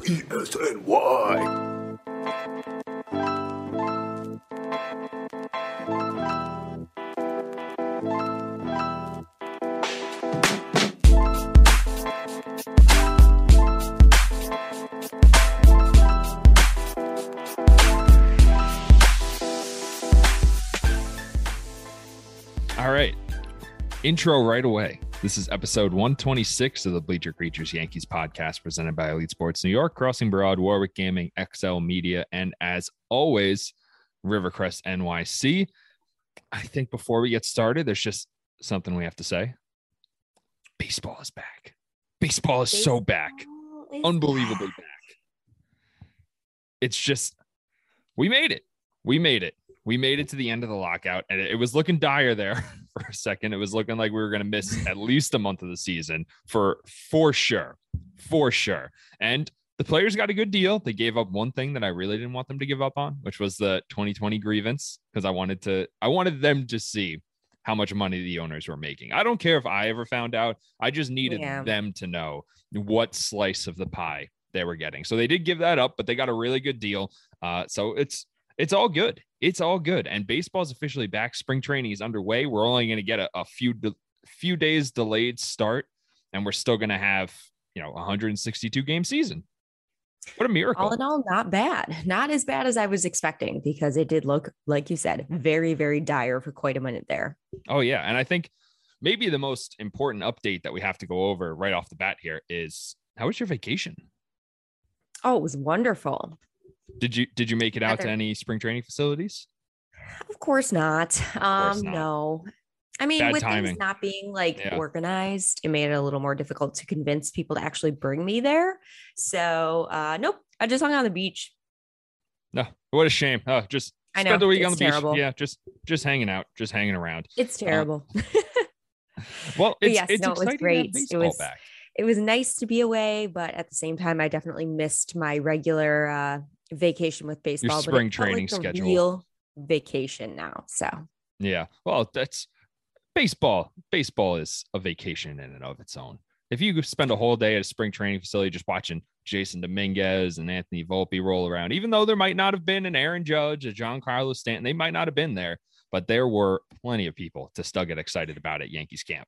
PSNY. All right. Intro right away. This is episode 126 of the Bleacher Creatures Yankees podcast presented by Elite Sports New York, Crossing Broad, Warwick Gaming, XL Media, and as always, Rivercrest NYC. I think before we get started, there's just something we have to say. Baseball is back. Baseball is so back. Is Unbelievably back. It's just, we made it. We made it. We made it to the end of the lockout, and it was looking dire there for a second. It was looking like we were going to miss at least a month of the season for for sure, for sure. And the players got a good deal. They gave up one thing that I really didn't want them to give up on, which was the 2020 grievance, because I wanted to, I wanted them to see how much money the owners were making. I don't care if I ever found out. I just needed Yeah. them to know what slice of the pie they were getting. So they did give that up, but they got a really good deal. Uh, so it's it's all good. It's all good. And baseball's officially back. Spring training is underway. We're only going to get a, a few de- few days delayed start, and we're still going to have you know 162 game season. What a miracle! all in all, not bad. Not as bad as I was expecting because it did look, like you said, very, very dire for quite a minute there. Oh yeah, and I think maybe the most important update that we have to go over right off the bat here is how was your vacation? Oh, it was wonderful. Did you did you make it out to any spring training facilities? Of course not. Um, not. no. I mean, Bad with timing. things not being like Yeah. organized, it made it a little more difficult to convince people to actually bring me there. So, uh, nope. I just hung out on the beach. No, what a shame. Oh, just I know, the week on the it's beach. terrible. Yeah, just just hanging out, just hanging around. It's terrible. Well, it's, yes, it's no, it was exciting to have great. It was- back. It was nice to be away, but at the same time, I definitely missed my regular uh, vacation with baseball. but it spring training like a schedule. Real vacation now. So Yeah. Well, that's baseball. Baseball is a vacation in and of its own. If you spend a whole day at a spring training facility just watching Jasson Dominguez and Anthony Volpe roll around, even though there might not have been an Aaron Judge, a Giancarlo Stanton, they might not have been there, but there were plenty of people to still get excited about at Yankees camp.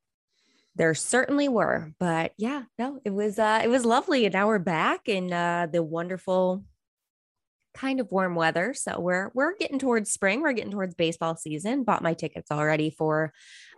There certainly were, but yeah, no, it was uh, it was lovely, and now we're back in uh, the wonderful kind of warm weather. So we're we're getting towards spring. We're getting towards baseball season. Bought my tickets already for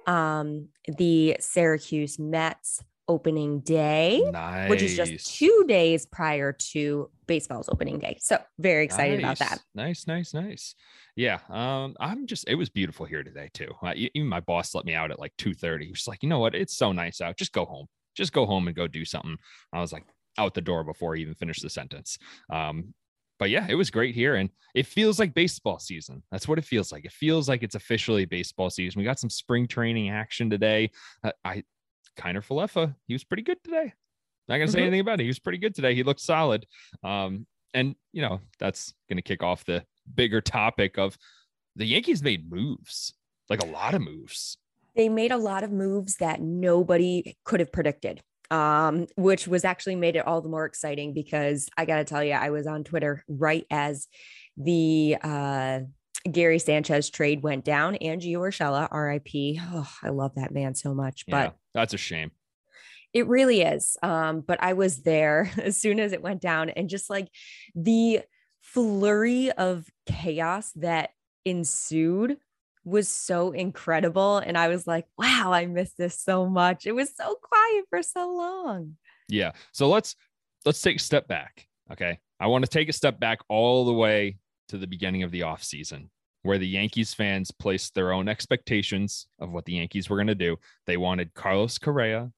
um, the Syracuse Mets opening day. Nice. which is just two days prior to baseball's opening day. So very excited about that. Nice, nice, nice. Yeah. Um, I'm just it was beautiful here today too. Uh, even my boss let me out at like 2:30. He was like, you know what? It's so nice out. Just go home. Just go home and go do something. I was like out the door before he even finished the sentence. Um, but yeah, it was great here. And it feels like baseball season. That's what it feels like. It feels like it's officially baseball season. We got some spring training action today. Uh, I Kiner Falefa, he was pretty good today. Not gonna say Mhm. anything about it. He was pretty good today. He looked solid. Um, and you know, that's gonna kick off the bigger topic of the Yankees made moves, like a lot of moves. They made a lot of moves that nobody could have predicted. Um, which was actually made it all the more exciting because I gotta tell you, I was on Twitter right as the uh Gary Sanchez trade went down. Angie Urshela, RIP. Oh, I love that man so much. But that's a shame. It really is. Um, but I was there as soon as it went down, and just like the flurry of chaos that ensued was so incredible. And I was like, wow, I missed this so much. It was so quiet for so long. Yeah. So let's let's take a step back. Okay. I want to take a step back all the way to the beginning of the offseason where the Yankees fans placed their own expectations of what the Yankees were going to do. They wanted Carlos Correa,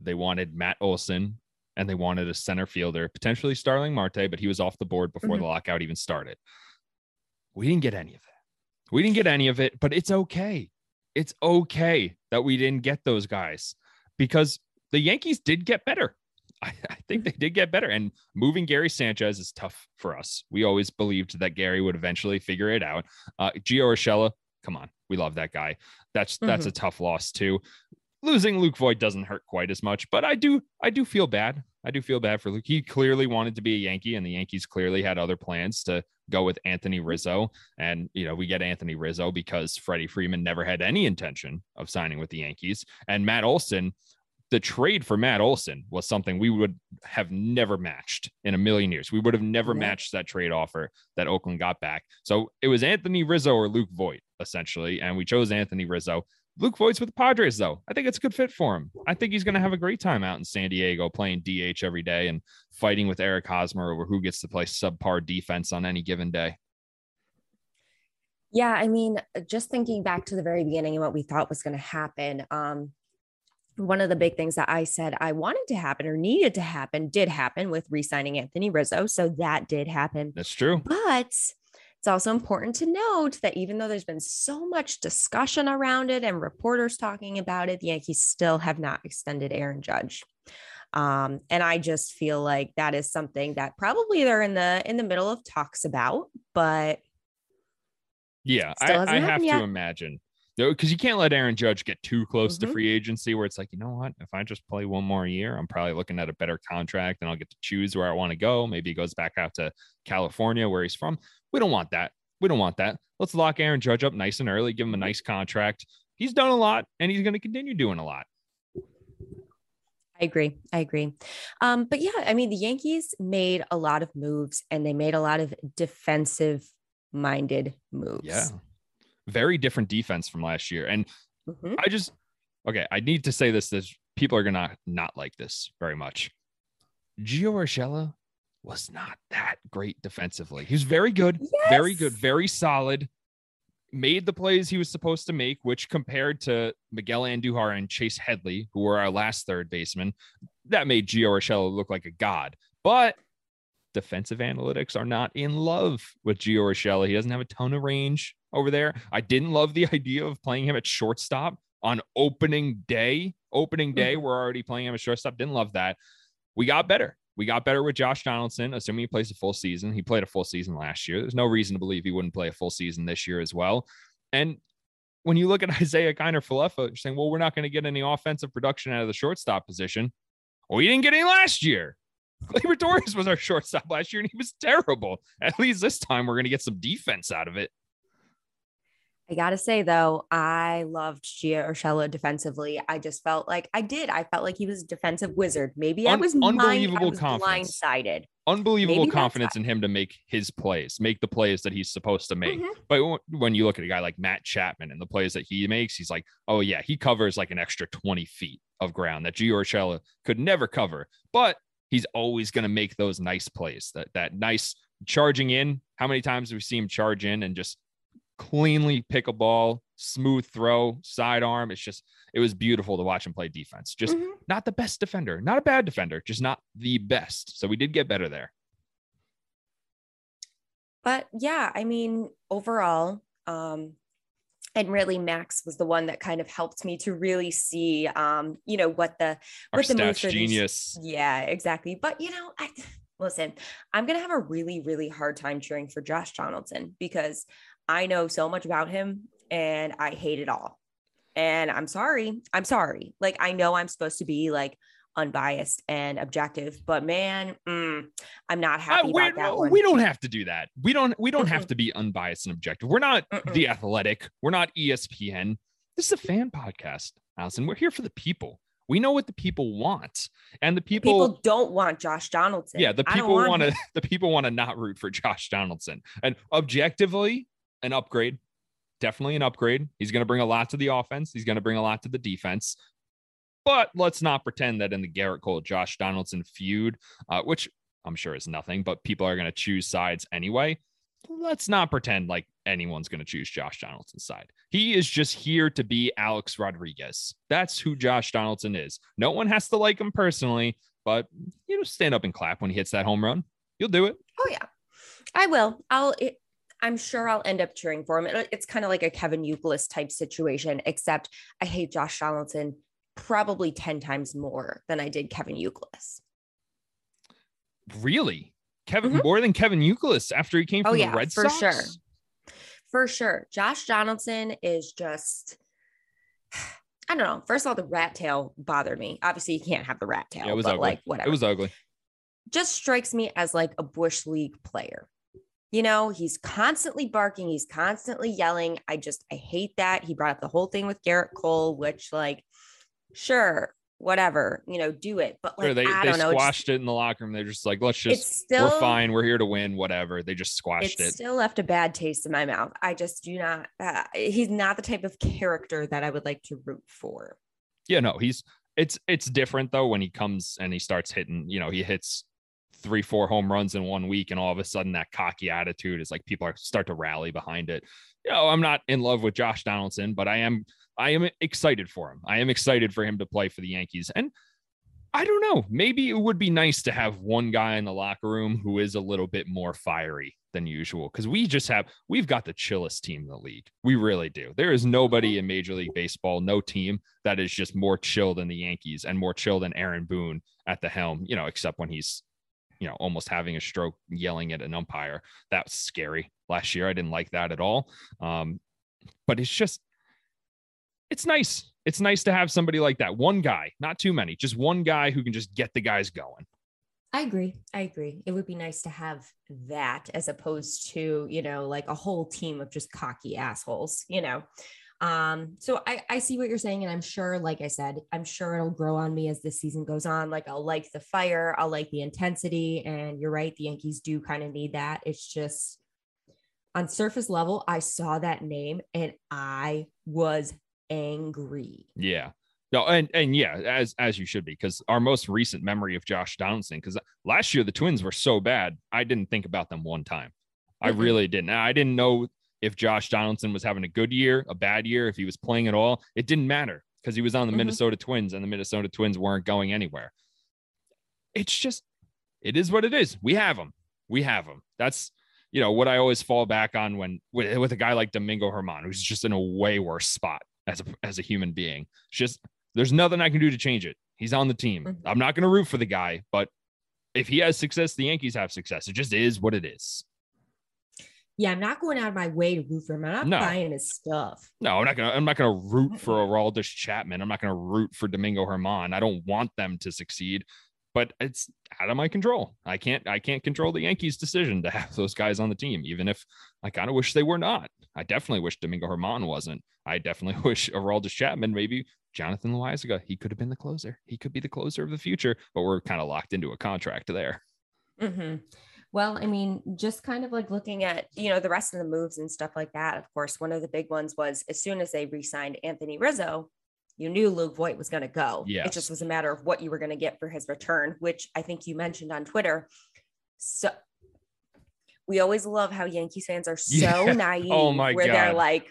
they wanted Matt Olson, and they wanted a center fielder, potentially Starling Marte, but he was off the board before the mm-hmm. lockout even started. We didn't get any of that. We didn't get any of it, but it's okay. It's okay that we didn't get those guys because the Yankees did get better. I, I think they did get better. And moving Gary Sanchez is tough for us. We always believed that Gary would eventually figure it out. Uh, Gio Urshela, come on, we love that guy. That's that's Mm-hmm. a tough loss too. Losing Luke Voit doesn't hurt quite as much, but I do I do feel bad I do feel bad for Luke. He clearly wanted to be a Yankee, and the Yankees clearly had other plans to go with Anthony Rizzo. And, you know, we get Anthony Rizzo because Freddie Freeman never had any intention of signing with the Yankees. And Matt Olson, the trade for Matt Olson was something we would have never matched in a million years. We would have never matched that trade offer that Oakland got back. So it was Anthony Rizzo or Luke Voit, essentially. And we chose Anthony Rizzo. Luke Voit's with the Padres, though. I think it's a good fit for him. I think he's going to have a great time out in San Diego playing DH every day and fighting with Eric Hosmer over who gets to play subpar defense on any given day. Yeah, I mean, just thinking back to the very beginning and what we thought was going to happen. Um, one of the big things that I said I wanted to happen or needed to happen did happen with re-signing Anthony Rizzo. So that did happen. That's true. But it's also important to note that even though there's been so much discussion around it and reporters talking about it, the Yankees still have not extended Aaron Judge. Um, and I just feel like that is something that probably they're in the in the middle of talks about, but yeah, I, I have to imagine because you can't let Aaron Judge get too close mm-hmm. to free agency where it's like, you know what? If I just play one more year, I'm probably looking at a better contract and I'll get to choose where I want to go. Maybe he goes back out to California where he's from. We don't want that. We don't want that. Let's lock Aaron Judge up nice and early, give him a nice contract. He's done a lot and he's going to continue doing a lot. I agree. I agree. Um, but yeah, I mean, the Yankees made a lot of moves and they made a lot of defensive minded moves. Yeah very different defense from last year. And mm-hmm. I just okay, I need to say this that people are gonna not like this very much. Gio Urshela was not that great defensively. He was very good, yes. very good, very solid. Made the plays he was supposed to make, which compared to Miguel Andujar and Chase Headley, who were our last third baseman, that made Gio Urshela look like a god. But defensive analytics are not in love with Gio Urshela. He doesn't have a ton of range over there. I didn't love the idea of playing him at shortstop on opening day. Opening day, mm-hmm. we're already playing him at shortstop. Didn't love that. We got better. We got better with Josh Donaldson, assuming he plays a full season. He played a full season last year. There's no reason to believe he wouldn't play a full season this year as well. And when you look at Isaiah Kiner Falefa, you're saying, well, we're not going to get any offensive production out of the shortstop position. Well, we didn't get any last year. Gleyber Torres was our shortstop last year, and he was terrible. At least this time, we're going to get some defense out of it. I gotta say though, I loved Gio Urshela defensively. I just felt like I did. I felt like he was a defensive wizard. Maybe Un- I was unbelievable mind, I was confidence. blindsided. Unbelievable Maybe confidence in him to make his plays, make the plays that he's supposed to make. Mm-hmm. But when you look at a guy like Matt Chapman and the plays that he makes, he's like, oh yeah, he covers like an extra 20 feet of ground that Gio Urshela could never cover. But he's always going to make those nice plays. That that nice charging in. How many times have we seen him charge in and just cleanly pick a ball, smooth throw, sidearm. It's just, it was beautiful to watch him play defense. Just mm-hmm. not the best defender, not a bad defender, just not the best. So we did get better there. But yeah, I mean, overall, um, and really Max was the one that kind of helped me to really see um, you know, what the Our what the stats genius. These, yeah, exactly. But you know, I listen, I'm gonna have a really, really hard time cheering for Josh Donaldson because I know so much about him and I hate it all. And I'm sorry. I'm sorry. Like, I know I'm supposed to be like unbiased and objective, but man, mm, I'm not happy uh, about that one. We don't have to do that. We don't, we don't have to be unbiased and objective. We're not Mm-mm. the athletic. We're not ESPN. This is a fan podcast, Allison. We're here for the people. We know what the people want, and the people, people don't want Josh Donaldson. Yeah, the people want to. The people want to not root for Josh Donaldson. And objectively, an upgrade. Definitely an upgrade. He's going to bring a lot to the offense. He's going to bring a lot to the defense. But let's not pretend that in the Gerrit Cole Josh Donaldson feud, uh, which I'm sure is nothing, but people are going to choose sides anyway. Let's not pretend like anyone's going to choose Josh Donaldson's side. He is just here to be Alex Rodriguez. That's who Josh Donaldson is. No one has to like him personally, but you know, stand up and clap when he hits that home run. You'll do it. Oh yeah, I will. I'll. It, I'm sure I'll end up cheering for him. It's kind of like a Kevin Youkilis type situation, except I hate Josh Donaldson probably 10 times more than I did Kevin Youkilis. Really? Kevin mm-hmm. more than Kevin Youkilis after he came oh, from oh, yeah, the Red for Sox? For sure. For sure. Josh Donaldson is just I don't know. First of all, the rat tail bothered me. Obviously, you can't have the rat tail, Yeah, it was but ugly. like whatever. It was ugly. just strikes me as like a bush league player. You know, he's constantly barking, he's constantly yelling. I just I hate that. He brought up the whole thing with Gerrit Cole, which like, sure, whatever, you know, do it. But like Sure, they, I they don't know. it's- squashed it in the locker room. They're just like, let's just, still we're fine. We're here to win, whatever. They just squashed It it. still left a bad taste in my mouth. I just do not. Uh, he's not the type of character that I would like to root for. yeah, no, he's, it's, it's different though when he comes and he starts hitting, you know, he hits three, four home runs in one week and all of a sudden that cocky attitude is like people are start to rally behind it. You know, I'm not in love with Josh Donaldson, but I am, I am excited for him. I am excited for him to play for the Yankees. And I don't know. Maybe it would be nice to have one guy in the locker room who is a little bit more fiery than usual because we just have we've got the chillest team in the league. We really do. There is nobody in Major League Baseball, no team that is just more chill than the Yankees and more chill than Aaron Boone at the helm. You know, except when he's you know almost having a stroke, yelling at an umpire. That's scary. Last year, I didn't like that at all. Um, but it's just it's nice. It's nice to have somebody like that. One guy, not too many, just one guy who can just get the guys going. I agree. I agree. It would be nice to have that as opposed to, you know, like a whole team of just cocky assholes, you know. Um, so I, I see what you're saying, and I'm sure, like I said, I'm sure it'll grow on me as the season goes on. Like I'll like the fire, I'll like the intensity, and you're right, the Yankees do kind of need that. It's just on surface level, I saw that name and I was angry. Yeah. No, and and yeah, as as you should be, because our most recent memory of Josh Donaldson, because last year the Twins were so bad, I didn't think about them one time. I really didn't. I didn't know if Josh Donaldson was having a good year, a bad year, if he was playing at all. It didn't matter because he was on the Mhm. Minnesota Twins, and the Minnesota Twins weren't going anywhere. It's just, it is what it is. We have him. We have him. That's you know what I always fall back on when with, with a guy like Domingo Germán, who's just in a way worse spot as a as a human being. It's just there's nothing I can do to change it. He's on the team. Mhm. I'm not going to root for the guy, but if he has success, the Yankees have success. It just is what it is. Yeah, I'm not going out of my way to root for him. I'm not No. buying his stuff. No, I'm not gonna. I'm not gonna root for Aroldis Chapman. I'm not gonna root for Domingo Germán. I don't want them to succeed, but it's out of my control. I can't. I can't control the Yankees' decision to have those guys on the team, even if I kind of wish they were not. I definitely wish Domingo Germán wasn't. I definitely wish Aroldis Chapman, maybe Jonathan Loáisiga, he could have been the closer. He could be the closer of the future, but we're kind of locked into a contract there. hmm Well, I mean, just kind of like looking at, you know, the rest of the moves and stuff like that. Of course, one of the big ones was as soon as they re signed Anthony Rizzo, you knew Luke Voit was going to go. It just was a matter of what you were going to get for his return, which I think you mentioned on Twitter. So we always love how Yankees fans are so Yeah. naive. Oh my where they're like,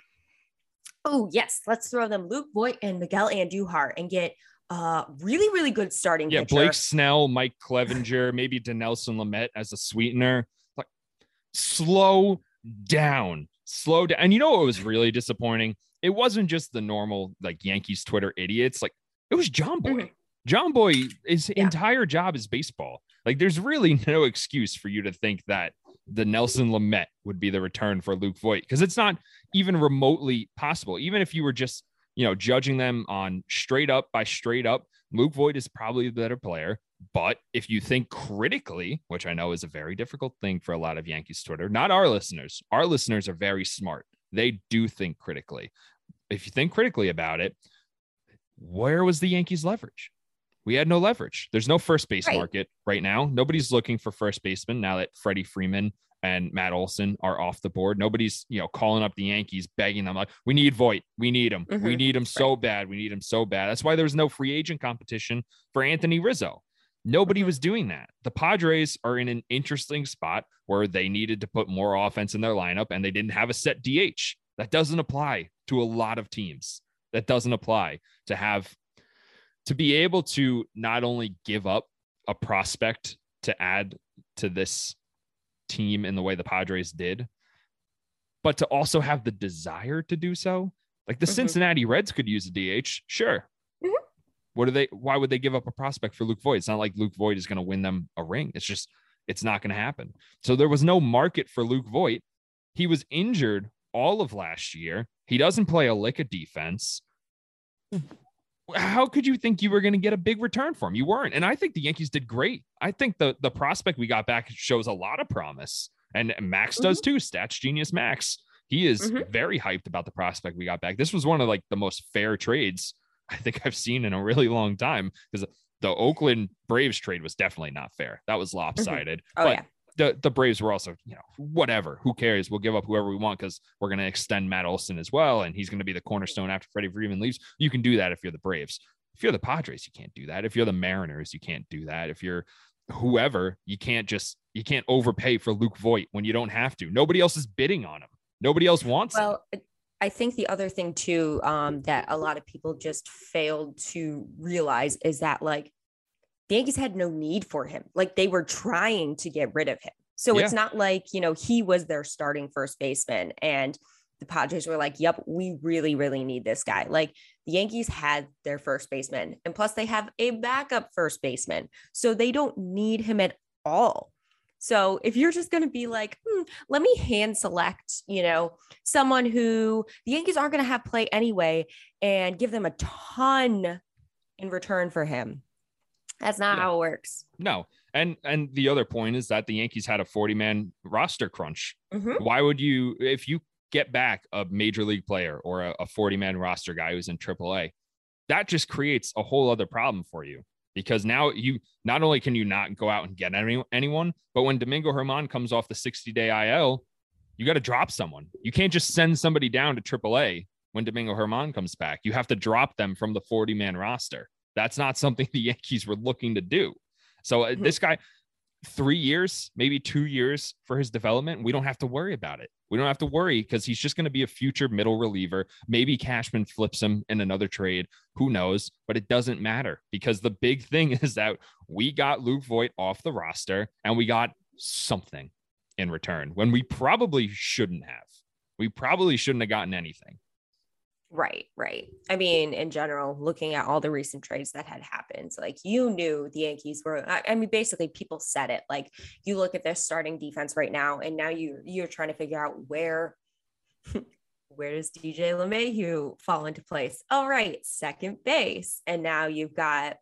oh, yes, let's throw them Luke Voit and Miguel Andujar and get a really, really good starting Yeah, pitcher. Blake Snell, Mike Clevinger, maybe Dinelson Lamet as a sweetener. Like, slow down, slow down. And you know what was really disappointing? It wasn't just the normal like Yankees Twitter idiots. Like it was Jomboy. Mhm. Jomboy, his Yeah. entire job is baseball. Like there's really no excuse for you to think that Dinelson Lamet would be the return for Luke Voit because it's not even remotely possible. Even if you were just, you know, judging them on straight up by straight up, Luke Voit is probably the better player. But if you think critically, which I know is a very difficult thing for a lot of Yankees Twitter, not our listeners, our listeners are very smart. They do think critically. If you think critically about it, where was the Yankees' leverage? We had no leverage. There's no first base Right. market right now. Nobody's looking for first baseman now that Freddie Freeman and Matt Olson are off the board. Nobody's, you know, calling up the Yankees, begging them like, "We need Voit. We need him. We Mhm. need him so bad. We need him so bad." That's why there was no free agent competition for Anthony Rizzo. Nobody Mhm. was doing that. The Padres are in an interesting spot where they needed to put more offense in their lineup and they didn't have a set DH. That doesn't apply to a lot of teams. That doesn't apply to have to be able to not only give up a prospect to add to this team in the way the Padres did, but to also have the desire to do so. Like the Mhm. Cincinnati Reds could use a DH, sure. Mhm. What are they? Why would they give up a prospect for Luke Voit? It's not like Luke Voit is going to win them a ring. It's just it's not going to happen. So there was no market for Luke Voit. He was injured all of last year. He doesn't play a lick of defense. How could you think you were going to get a big return for him? You weren't. And I think the Yankees did great. I think the the prospect we got back shows a lot of promise. And Max does mm-hmm. too. Stats genius Max. He is mm-hmm. very hyped about the prospect we got back. This was one of like the most fair trades I think I've seen in a really long time because the Oakland Braves trade was definitely not fair. That was mm-hmm. lopsided. Mm-hmm. Oh, but yeah. The, the Braves were also, you know, whatever. Who cares? We'll give up whoever we want because we're going to extend Matt Olson as well, and he's going to be the cornerstone after Freddie Freeman leaves. You can do that if you're the Braves. If you're the Padres, you can't do that. If you're the Mariners, you can't do that. If you're whoever, you can't just you can't overpay for Luke Voit when you don't have to. Nobody else is bidding on him. Nobody else wants. Well. I think the other thing too um, that a lot of people just failed to realize is that like the Yankees had no need for him. Like they were trying to get rid of him. So yeah. it's not like, you know, he was their starting first baseman and the Padres were like, yep, we really, really need this guy. Like the Yankees had their first baseman and plus they have a backup first baseman. So they don't need him at all. So if you're just going to be like, hmm, let me hand select, you know, someone who the Yankees aren't going to have play anyway and give them a ton in return for him. That's not how it works. No. And and the other point is that the Yankees had a 40 man roster crunch. Mm-hmm. Why would you if you get back a major league player or a 40 man roster guy who's in AAA, that just creates a whole other problem for you because now you not only can you not go out and get any, anyone, but when Domingo Germán comes off the 60 day IL, you got to drop someone. You can't just send somebody down to AAA when Domingo Germán comes back. You have to drop them from the 40 man roster. That's not something the Yankees were looking to do. So uh, mm-hmm. this guy, three years, maybe two years for his development, we don't have to worry about it. We don't have to worry because he's just going to be a future middle reliever. Maybe Cashman flips him in another trade. Who knows? But it doesn't matter because the big thing is that we got Luke Voit off the roster and we got something in return when we probably shouldn't have. We probably shouldn't have gotten anything. Right, right. I mean, in general, looking at all the recent trades that had happened, like you knew the Yankees were. I mean, basically, people said it. Like you look at their starting defense right now, and now you you're trying to figure out where where does DJ LeMahieu fall into place? All right, second base, and now you've got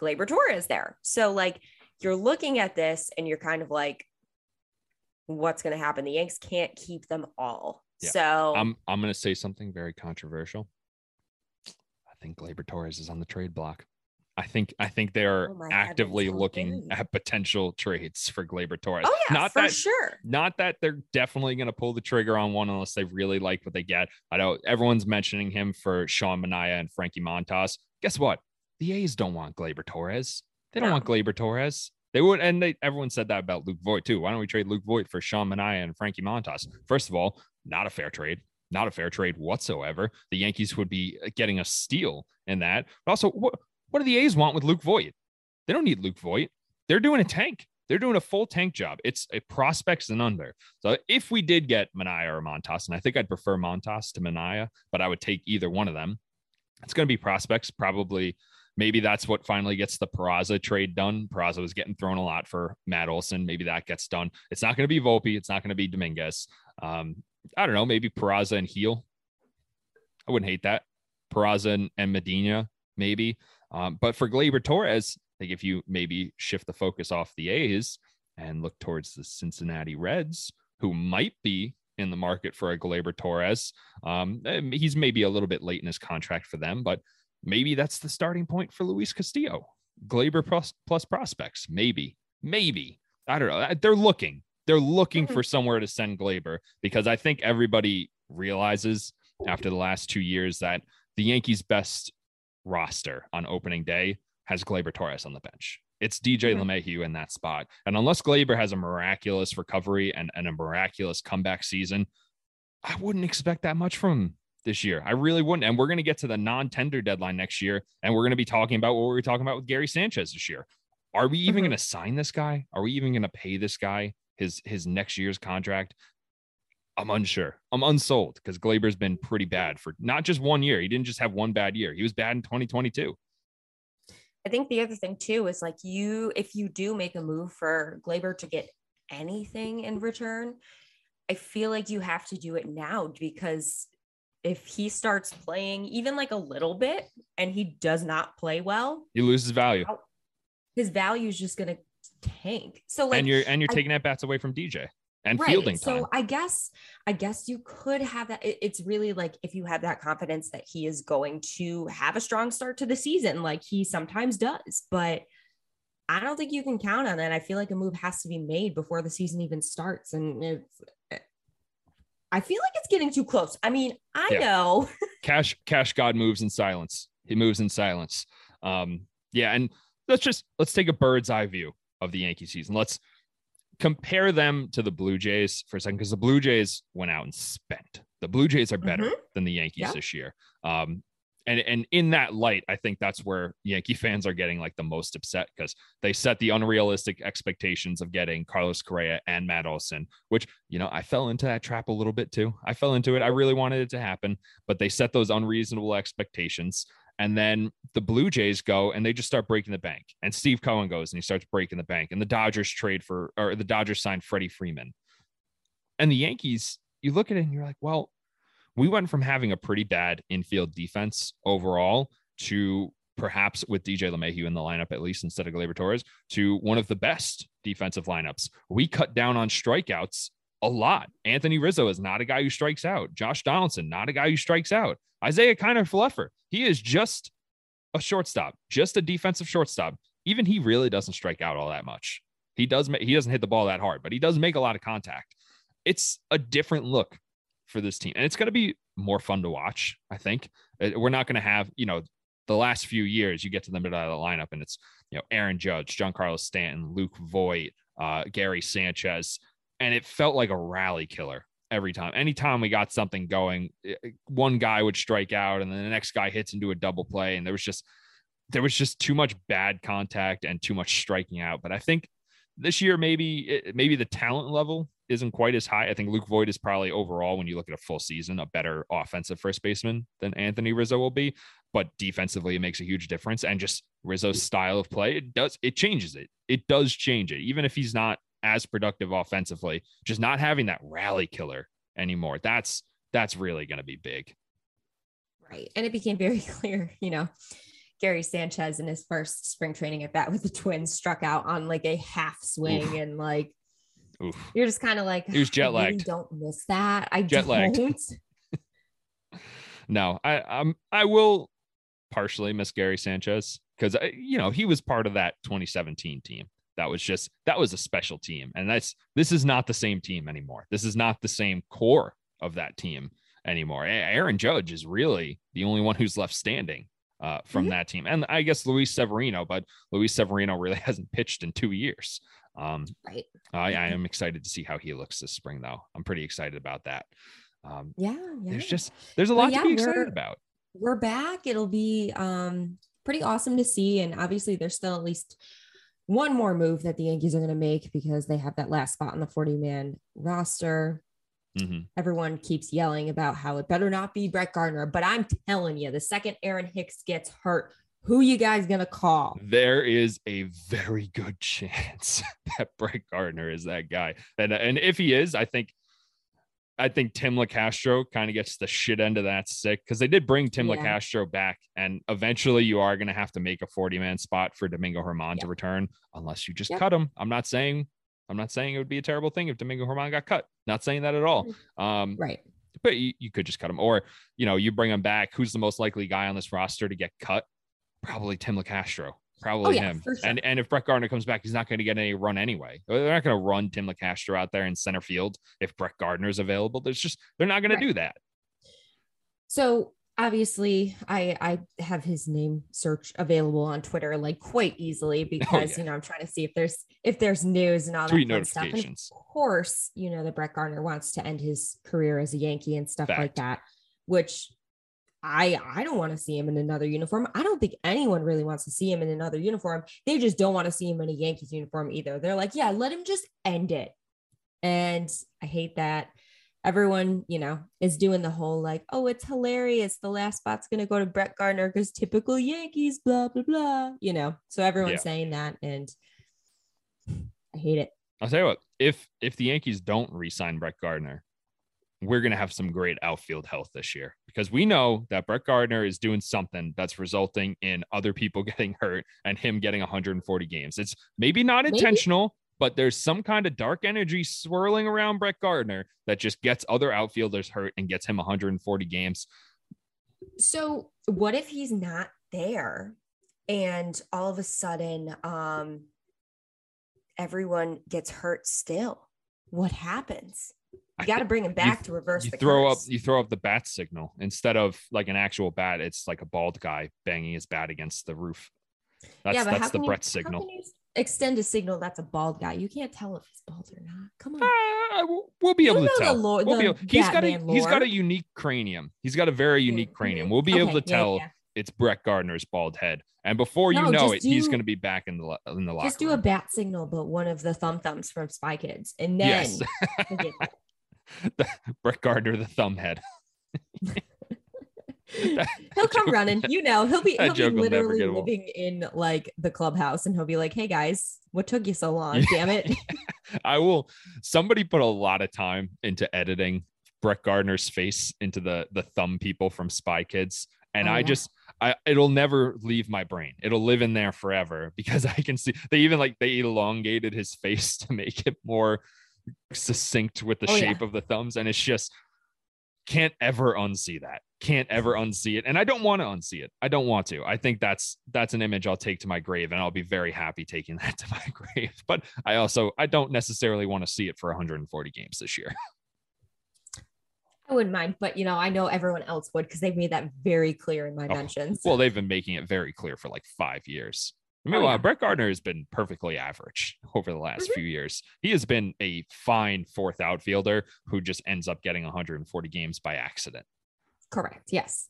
Gleyber Torres there. So like you're looking at this, and you're kind of like, what's going to happen? The Yanks can't keep them all. Yeah. So I'm I'm gonna say something very controversial. I think Gleyber Torres is on the trade block. I think I think they are oh actively looking at potential trades for Gleyber Torres. Oh yeah, not for that, sure. Not that they're definitely going to pull the trigger on one unless they really like what they get. I know everyone's mentioning him for Sean Manaea and Frankie Montas. Guess what? The A's don't want Gleyber Torres. They don't no. want Gleyber Torres. They would, and they everyone said that about Luke Voit too. Why don't we trade Luke Voit for Sean Manaea and Frankie Montas? First of all, not a fair trade, not a fair trade whatsoever. The Yankees would be getting a steal in that. But also, what what do the A's want with Luke Voit? They don't need Luke Voit. They're doing a tank. They're doing a full tank job. It's a prospects and under. So if we did get Manaea or Montas, and I think I'd prefer Montas to Manaea, but I would take either one of them. It's going to be prospects, probably maybe that's what finally gets the Peraza trade done. Peraza was getting thrown a lot for Matt Olson. Maybe that gets done. It's not going to be Volpe. It's not going to be Dominguez. Um, I don't know. Maybe Peraza and Gil. I wouldn't hate that. Peraza and, and Medina, maybe. Um, but for Gleyber Torres, like if you maybe shift the focus off the A's and look towards the Cincinnati Reds, who might be in the market for a Gleyber Torres. Um, he's maybe a little bit late in his contract for them, but maybe that's the starting point for Luis Castillo. Gleyber plus, plus prospects, maybe, maybe. I don't know. They're looking. They're looking mm-hmm. for somewhere to send Gleyber because I think everybody realizes after the last two years that the Yankees' best roster on opening day has Gleyber Torres on the bench. It's DJ mm-hmm. LeMahieu in that spot. And unless Gleyber has a miraculous recovery and, and a miraculous comeback season, I wouldn't expect that much from him this year. I really wouldn't. And we're going to get to the non tender deadline next year. And we're going to be talking about what we were talking about with Gary Sanchez this year. Are we even mm-hmm. going to sign this guy? Are we even going to pay this guy his his next year's contract? I'm unsure. I'm unsold because Gleyber's been pretty bad for not just one year. He didn't just have one bad year. He was bad in 2022. I think the other thing too is like you, if you do make a move for Gleyber to get anything in return, I feel like you have to do it now because if he starts playing even like a little bit and he does not play well, he loses value, his value is just gonna tank. So like and you're and you're I- taking at bats away from DJ and fielding time. So I guess I guess you could have that. it- It's really like if you have that confidence that he is going to have a strong start to the season, like he sometimes does. But I don't think you can count on that. I feel like a move has to be made before the season even starts, and it's. I feel like it's getting too close. I mean, I Yeah. know. Cash Cash God moves in silence. He moves in silence. Um, yeah, and let's just let's take a bird's eye view of the Yankee season. Let's compare them to the Blue Jays for a second, because the Blue Jays went out and spent. The Blue Jays are better Mhm. than the Yankees Yeah. this year. Um, and and in that light, I think that's where Yankee fans are getting like the most upset because they set the unrealistic expectations of getting Carlos Correa and Matt Olson, which you know I fell into that trap a little bit too. I fell into it. I really wanted it to happen, but they set those unreasonable expectations. And then the Blue Jays go and they just start breaking the bank. And Steve Cohen goes and he starts breaking the bank. And the Dodgers trade for, or the Dodgers signed Freddie Freeman. And the Yankees, you look at it and you're like, well, we went from having a pretty bad infield defense overall to perhaps with DJ LeMahieu in the lineup, at least instead of Gleyber Torres, to one of the best defensive lineups. We cut down on strikeouts a lot. Anthony Rizzo is not a guy who strikes out. Josh Donaldson, not a guy who strikes out. Isaiah Kiner Falefa, he is just a shortstop, just a defensive shortstop. Even he really doesn't strike out all that much. He does make, he doesn't hit the ball that hard, but he does make a lot of contact. It's a different look for this team, and it's going to be more fun to watch. I think we're not going to have you know the last few years. You get to the middle of the lineup, and it's you know Aaron Judge, Giancarlo Stanton, Luke Voit, uh, Gary Sanchez, and it felt like a rally killer every time. Anytime we got something going, eh, eh, one guy would strike out, and then the next guy hits into a double play, and there was just there was just too much bad contact and too much striking out. But I think this year maybe eh, maybe the talent level isn't quite as high. I think Luke Voit is probably overall, when you look at a full season, a better offensive first baseman than Anthony Rizzo will be. But defensively, it makes a huge difference. And just Rizzo's style of play, it does it changes it. It does change it, even if he's not as productive offensively. Just not having that rally killer anymore. That's that's really going to be big. Right. And it became very clear, you know, Gary Sanchez in his first spring training at bat with the twins struck out on like a half swing Oof. and like Oof. you're just kind of like He was jet I really lagged. don't miss that. I Jet lagged. No, I I'm I will partially miss Gary Sanchez because uh, you know he was part of that 2017 team. That was just that was a special team, and that's this is not the same team anymore. This is not the same core of that team anymore. Aaron Judge is really the only one who's left standing uh, from Mhm. that team, and I guess Luis Severino, but Luis Severino really hasn't pitched in two years. Um, Right. I, I am excited to see how he looks this spring, though. I'm pretty excited about that. Um, Yeah. Yeah. there's just there's a Well, lot yeah, to be excited about. we're back. It'll be um pretty awesome to see. And obviously there's still at least one more move that the Yankees are going to make because they have that last spot on the 40 man roster. Mhm. Everyone keeps yelling about how it better not be Brett Gardner, but I'm telling you, the second Aaron Hicks gets hurt, who you guys gonna call? There is a very good chance that Brett Gardner is that guy, and and if he is, I think, I think Tim Locastro kind of gets the shit end of that stick because they did bring Tim Yeah. Locastro back, and eventually you are going to have to make a forty man spot for Domingo Germán to return, unless you just Yep. cut him. I'm not saying. I'm not saying it would be a terrible thing if Domingo Germán got cut. Not saying that at all. Um, Right. but you, you could just cut him or you know you bring him back who's the most likely guy on this roster to get cut probably tim locastro probably Oh, yeah, him sure. and and if brett gardner comes back he's not going to get any run anyway they're not going to run tim locastro out there in center field if brett gardner's available there's just they're not going Right. to do that So obviously I I have his name search available on Twitter like quite easily oh, because Oh, yeah. you know I'm trying to see if there's if there's news and all tweet that fun stuff. And of course, you know that Brett Gardner wants to end his career as a Yankee and stuff like that, which I I don't want to see him in another uniform. I don't think anyone really wants to see him in another uniform. They just don't want to see him in a Yankees uniform either. They're like, yeah, let him just end it. And I hate that everyone, you know, is doing the whole like, oh, it's hilarious. The last spot's gonna go to Brett Gardner because typical Yankees, blah blah blah. You know, so everyone's Yeah. saying that, and I hate it. i'll tell you what if if the yankees don't re-sign brett gardner we're going to have some great outfield health this year because we know that Brett Gardner is doing something that's resulting in other people getting hurt and him getting 140 games. It's maybe not Maybe. intentional, but there's some kind of dark energy swirling around Brett Gardner that just gets other outfielders hurt and gets him 140 games. So what if he's not there and all of a sudden um everyone gets hurt still? What happens? You got to bring him back to reverse you the throw curse. up you throw up the bat signal instead of like an actual bat. It's like a bald guy banging his bat against the roof. That's but how that's the can you- Brett signal. extend a signal that's a bald guy. You can't tell if he's bald or not. Come on. Ah, we'll- we'll be able to the tell. lore- We'll the able- he's got a Batman he's got a unique cranium. He's got a very unique cranium. Mhm. We'll be able to Okay, yeah, tell yeah. it's Brett Gardner's bald head. And before you No, know it, he's going to be back in the in the locker Just do a bat signal, but one of the thumb thumbs from Spy Kids, and then Yes. We'll get that. Brett Gardner, the thumb head. he'll come joke- running. You know, he'll be he'll be joke will never literally get old. living in like the clubhouse, and he'll be like, "Hey guys, what took you so long? Damn it!" I will. Somebody put a lot of time into editing Brett Gardner's face into the the thumb people from Spy Kids, and Oh, I yeah. just I it'll never leave my brain. It'll live in there forever because I can see they even like they elongated his face to make it more succinct with the Oh, yeah. shape of the thumbs, and it's just can't ever unsee that. Can't ever unsee it, and I don't want to unsee it. I don't want to. I think that's that's an image I'll take to my grave, and I'll be very happy taking that to my grave. But I also I don't necessarily want to see it for 140 games this year. I wouldn't mind, but you know, I know everyone else would because they've made that very clear in my Oh, mentions. Well, they've been making it very clear for like five years. I mean, Oh, yeah. Brett Gardner has been perfectly average over the last Mhm. few years. He has been a fine fourth outfielder who just ends up getting 140 games by accident. Correct. Yes.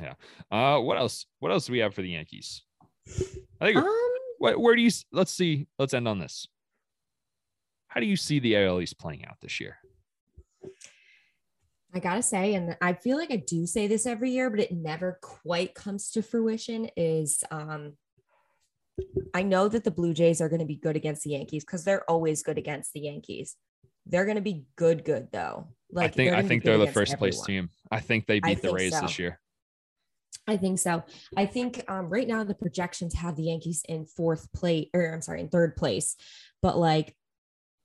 Yeah. Uh, what else? What else do we have for the Yankees? I think. Um, Where, where do you? Let's see. Let's end on this. How do you see the AL East playing out this year? I gotta say, and I feel like I do say this every year, but it never quite comes to fruition. Is um, I know that the Blue Jays are going to be good against the Yankees because they're always good against the Yankees. They're going to be good, good though. Like I think. I think they're the first place everyone. team. I think they beat the Rays so. this year. I think so. I think um, right now the projections have the Yankees in fourth place, or I'm sorry, in third place. But like,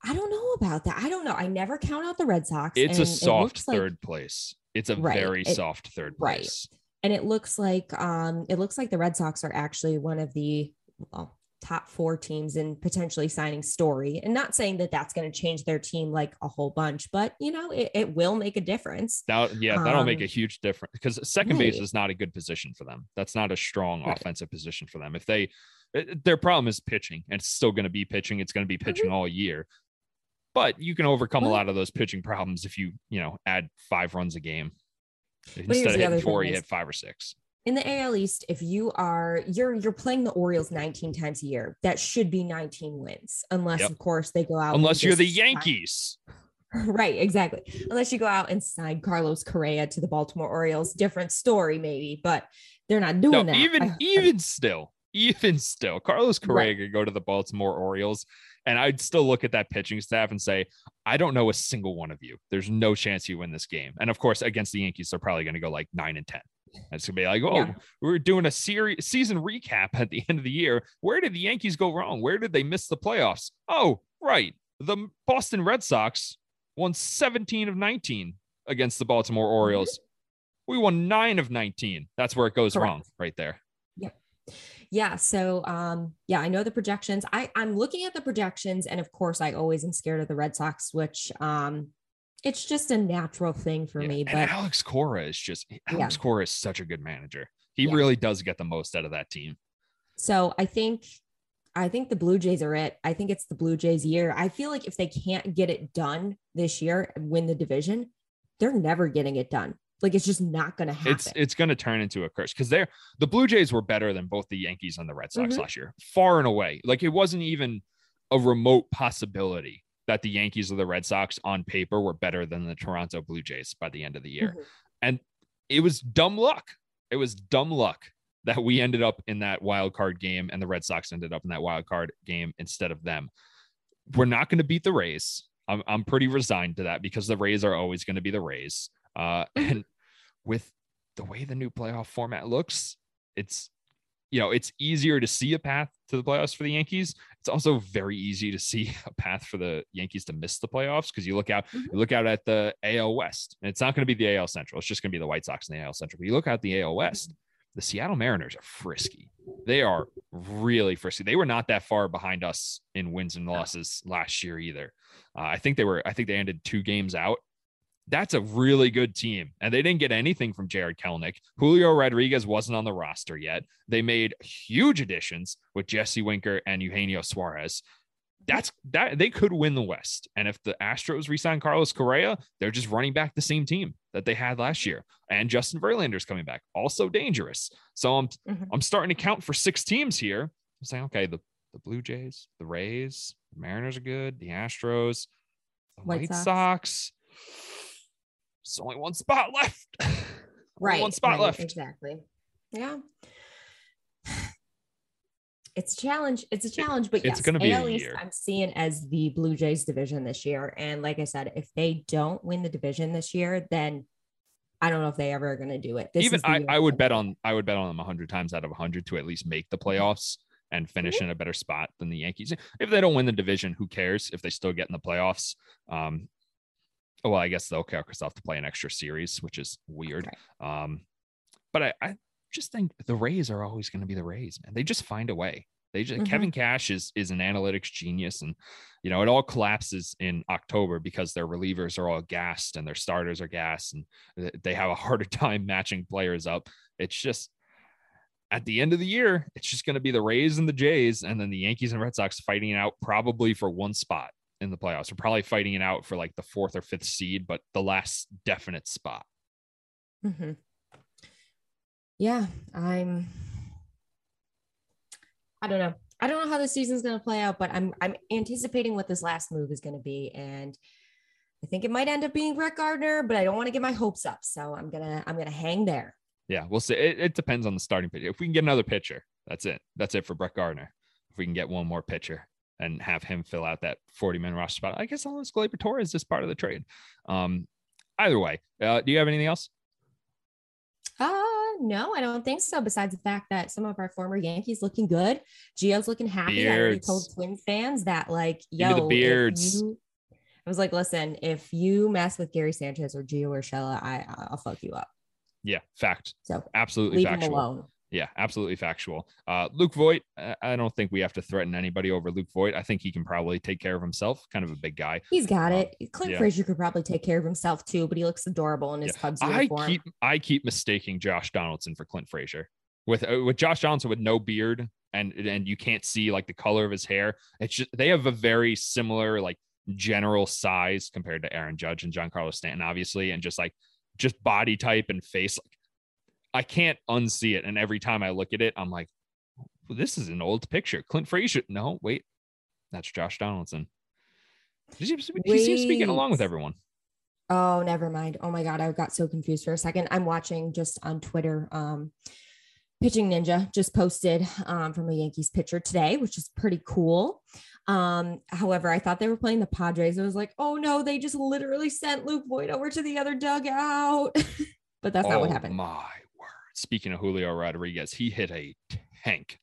I don't know about that. I don't know. I never count out the Red Sox. It's a it soft like- third place. It's a Right, very it- soft third place. right. place. and it looks like um it looks like the Red Sox are actually one of the well, top four teams and potentially signing Story. And not saying that that's going to change their team like a whole bunch, but you know, it, it will make a difference. That, yeah, that'll make a Um, huge difference because second base is not a good position for them. That's not a strong Right. offensive position for them. If they, it- their problem is pitching, and it's still going to be pitching. It's going to be pitching all year. But you can overcome a lot of those pitching problems if you, you know, add five runs a game. Instead of hitting four, you hit five or six. In the AL East, if you are you're you're playing the Orioles 19 times a year, that should be 19 wins, unless Yep. of course they go out. Unless you're the sign- Yankees. right? Exactly. Unless you go out and sign Carlos Correa to the Baltimore Orioles, different story maybe, but they're not doing No, that. even I- even still, even still, Carlos Correa Right. could go to the Baltimore Orioles, and I'd still look at that pitching staff and say, I don't know a single one of you. There's no chance you win this game. And of course, against the Yankees, they're probably going to go like nine and ten. It's gonna be like, oh, Yeah. we're doing a series season recap at the end of the year. Where did the Yankees go wrong? Where did they miss the playoffs? Oh, right, the Boston Red Sox won 17 of 19 against the Baltimore Mm-hmm. Orioles. We won nine of 19. That's where it goes Correct. wrong, right there. Yeah, yeah so um yeah i know the projections i i'm looking at the projections and of course i always am scared of the red sox which um it's just a natural thing for Yeah, me and but Alex Cora is just Alex Yeah. Cora is such a good manager. He Yeah. really does get the most out of that team. so i think i think the blue jays are it i think it's the blue jays year i feel like if they can't get it done this year and win the division they're never getting it done like it's just not going to happen It's it's going to turn into a curse because they're the Blue Jays were better than both the Yankees and the Red Sox Mhm. last year, far and away. Like it wasn't even a remote possibility that the Yankees or the Red Sox on paper were better than the Toronto Blue Jays by the end of the year. Mhm. And it was dumb luck. It was dumb luck that we ended up in that wild card game and the Red Sox ended up in that wild card game instead of them. We're not going to beat the Rays. I'm I'm pretty resigned to that because the Rays are always going to be the Rays. Uh, Mhm. and with the way the new playoff format looks, it's you know it's easier to see a path to the playoffs for the Yankees. It's also very easy to see a path for the Yankees to miss the playoffs because you look out Mhm. you look out at the AL West, and it's not going to be the AL Central. It's just going to be the White Sox in the AL Central. But you look at the AL West, the Seattle Mariners are frisky. They are really frisky. They were not that far behind us in wins and losses last year either. Uh, I think they were. I think they ended two games out. That's a really good team, and they didn't get anything from Jarred Kelenic. Julio Rodriguez wasn't on the roster yet. They made huge additions with Jesse Winker and Eugenio Suarez. That's that they could win the West. And if the Astros resign Carlos Correa, they're just running back the same team that they had last year. And Justin Verlander's coming back, also dangerous. So I'm Mhm. I'm starting to count for six teams here. I'm saying, okay, the, the Blue Jays, the Rays, the Mariners are good, the Astros, the White White, Sox. Sox. There's only one spot left. Right one spot right, left. exactly yeah it's a challenge it's a challenge but It's yes be a AL East, i'm seeing as the blue jays division this year and like i said if they don't win the division this year then i don't know if they ever are going to do it this Even I, I would bet on I would bet on them hundred times out of hundred to at least make the playoffs and finish in a better spot than the Yankees. If they don't win the division, who cares? If they still get in the playoffs, um, well, I guess they'll care because they'll have to play an extra series, which is weird. Um, but I, I just think the Rays are always going to be the Rays, man. They just find a way. They just Mhm. Kevin Cash is is an analytics genius, and you know it all collapses in October because their relievers are all gassed and their starters are gassed, and they have a harder time matching players up. It's just at the end of the year, it's just going to be the Rays and the Jays, and then the Yankees and Red Sox fighting it out probably for one spot in the playoffs. We're probably fighting it out for like the fourth or fifth seed, but the last definite spot. Mhm. Yeah, I'm. I don't know. I don't know how the season's going to play out, but I'm I'm anticipating what this last move is going to be, and I think it might end up being Brett Gardner, but I don't want to get my hopes up, so I'm gonna I'm gonna hang there. Yeah, we'll see. It, it depends on the starting pitcher. If we can get another pitcher, that's it. That's it for Brett Gardner. If we can get one more pitcher and have him fill out that 40 man roster spot, I guess Alex Gleyber Torres is part of the trade. Um, either way, uh, do you have anything else? Uh no, I don't think so. Besides the fact that some of our former Yankees looking good, Gio's looking happy. I already told Twin fans that like, Give me the yo, beards. you- I was like, listen, if you mess with Gary Sanchez or Gio Urshela, I I'll fuck you up. Yeah, fact. So Absolutely leave him alone. Yeah, absolutely factual. Uh, Luke Voit, I- don't think we have to threaten anybody over Luke Voit. I think he can probably take care of himself. Kind of a big guy. He's got Um, it. Clint yeah. Frazier could probably take care of himself too, but he looks adorable in his Cubs uniform. I keep I keep mistaking Josh Donaldson for Clint Frazier. With uh, with Josh Donaldson with no beard and and you can't see like the color of his hair. It's just they have a very similar like general size compared to Aaron Judge and Giancarlo Stanton, obviously, and just like just body type and face. Like I can't unsee it, and every time I look at it, I'm like, well, this is an old picture. Clint Frazier. No, wait, that's Josh Donaldson. He seems, to be- he seems to be getting along with everyone. Oh, never mind. Oh my god, I got so confused for a second. I'm watching just on Twitter. Um, Pitching Ninja just posted um, from a Yankees pitcher today, which is pretty cool. Um, however, I thought they were playing the Padres. I was like, oh no, they just literally sent Luke Voit over to the other dugout. but that's not what Oh happened. My. Speaking of Julio Rodriguez, he hit a tank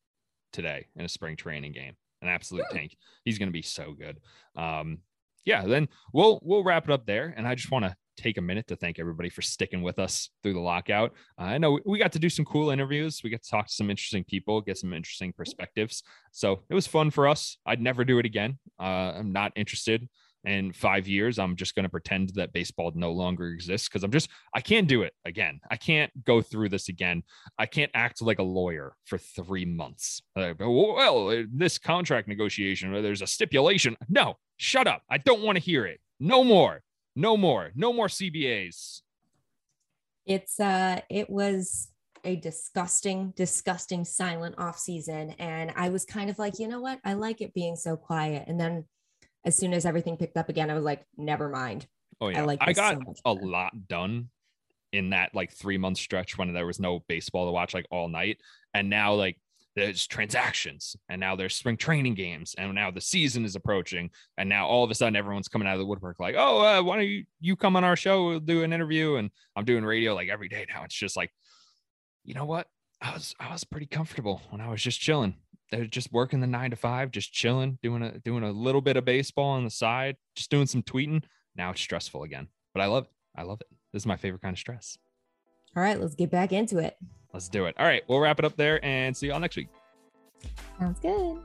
today in a spring training game. An absolute tank. He's going to be so good. Um, yeah, then we'll we'll wrap it up there. And I just want to take a minute to thank everybody for sticking with us through the lockout. I know we got to do some cool interviews. We got to talk to some interesting people, get some interesting perspectives. So it was fun for us. I'd never do it again. Uh, I'm not interested in five years. I'm just going to pretend that baseball no longer exists because I'm just, I can't do it again. I can't go through this again. I can't act like a lawyer for three months. Uh, well, this contract negotiation, uh, there's a stipulation. No, shut up. I don't want to hear it. No more. No more. No more CBAs. It's uh it was a disgusting, disgusting silent off season. And I was kind of like, you know what? I like it being so quiet. And then as soon as everything picked up again, I was like, never mind. Oh yeah, I, like so got much a lot done in that like three month stretch when there was no baseball to watch like all night, and now like there's transactions and now there's spring training games and now the season is approaching and now all of a sudden everyone's coming out of the woodwork like oh uh, why don't you, you come on our show we'll do an interview and i'm doing radio like every day now. It's just like you know what? I was i was pretty comfortable when i was just chilling they're just working the nine to five just chilling doing a doing a little bit of baseball on the side just doing some tweeting. Now it's stressful again but i love it. I love it. This is my favorite kind of stress. All right, let's get back into it. let's do it. All right we'll wrap it up there and see y'all next week. Sounds good.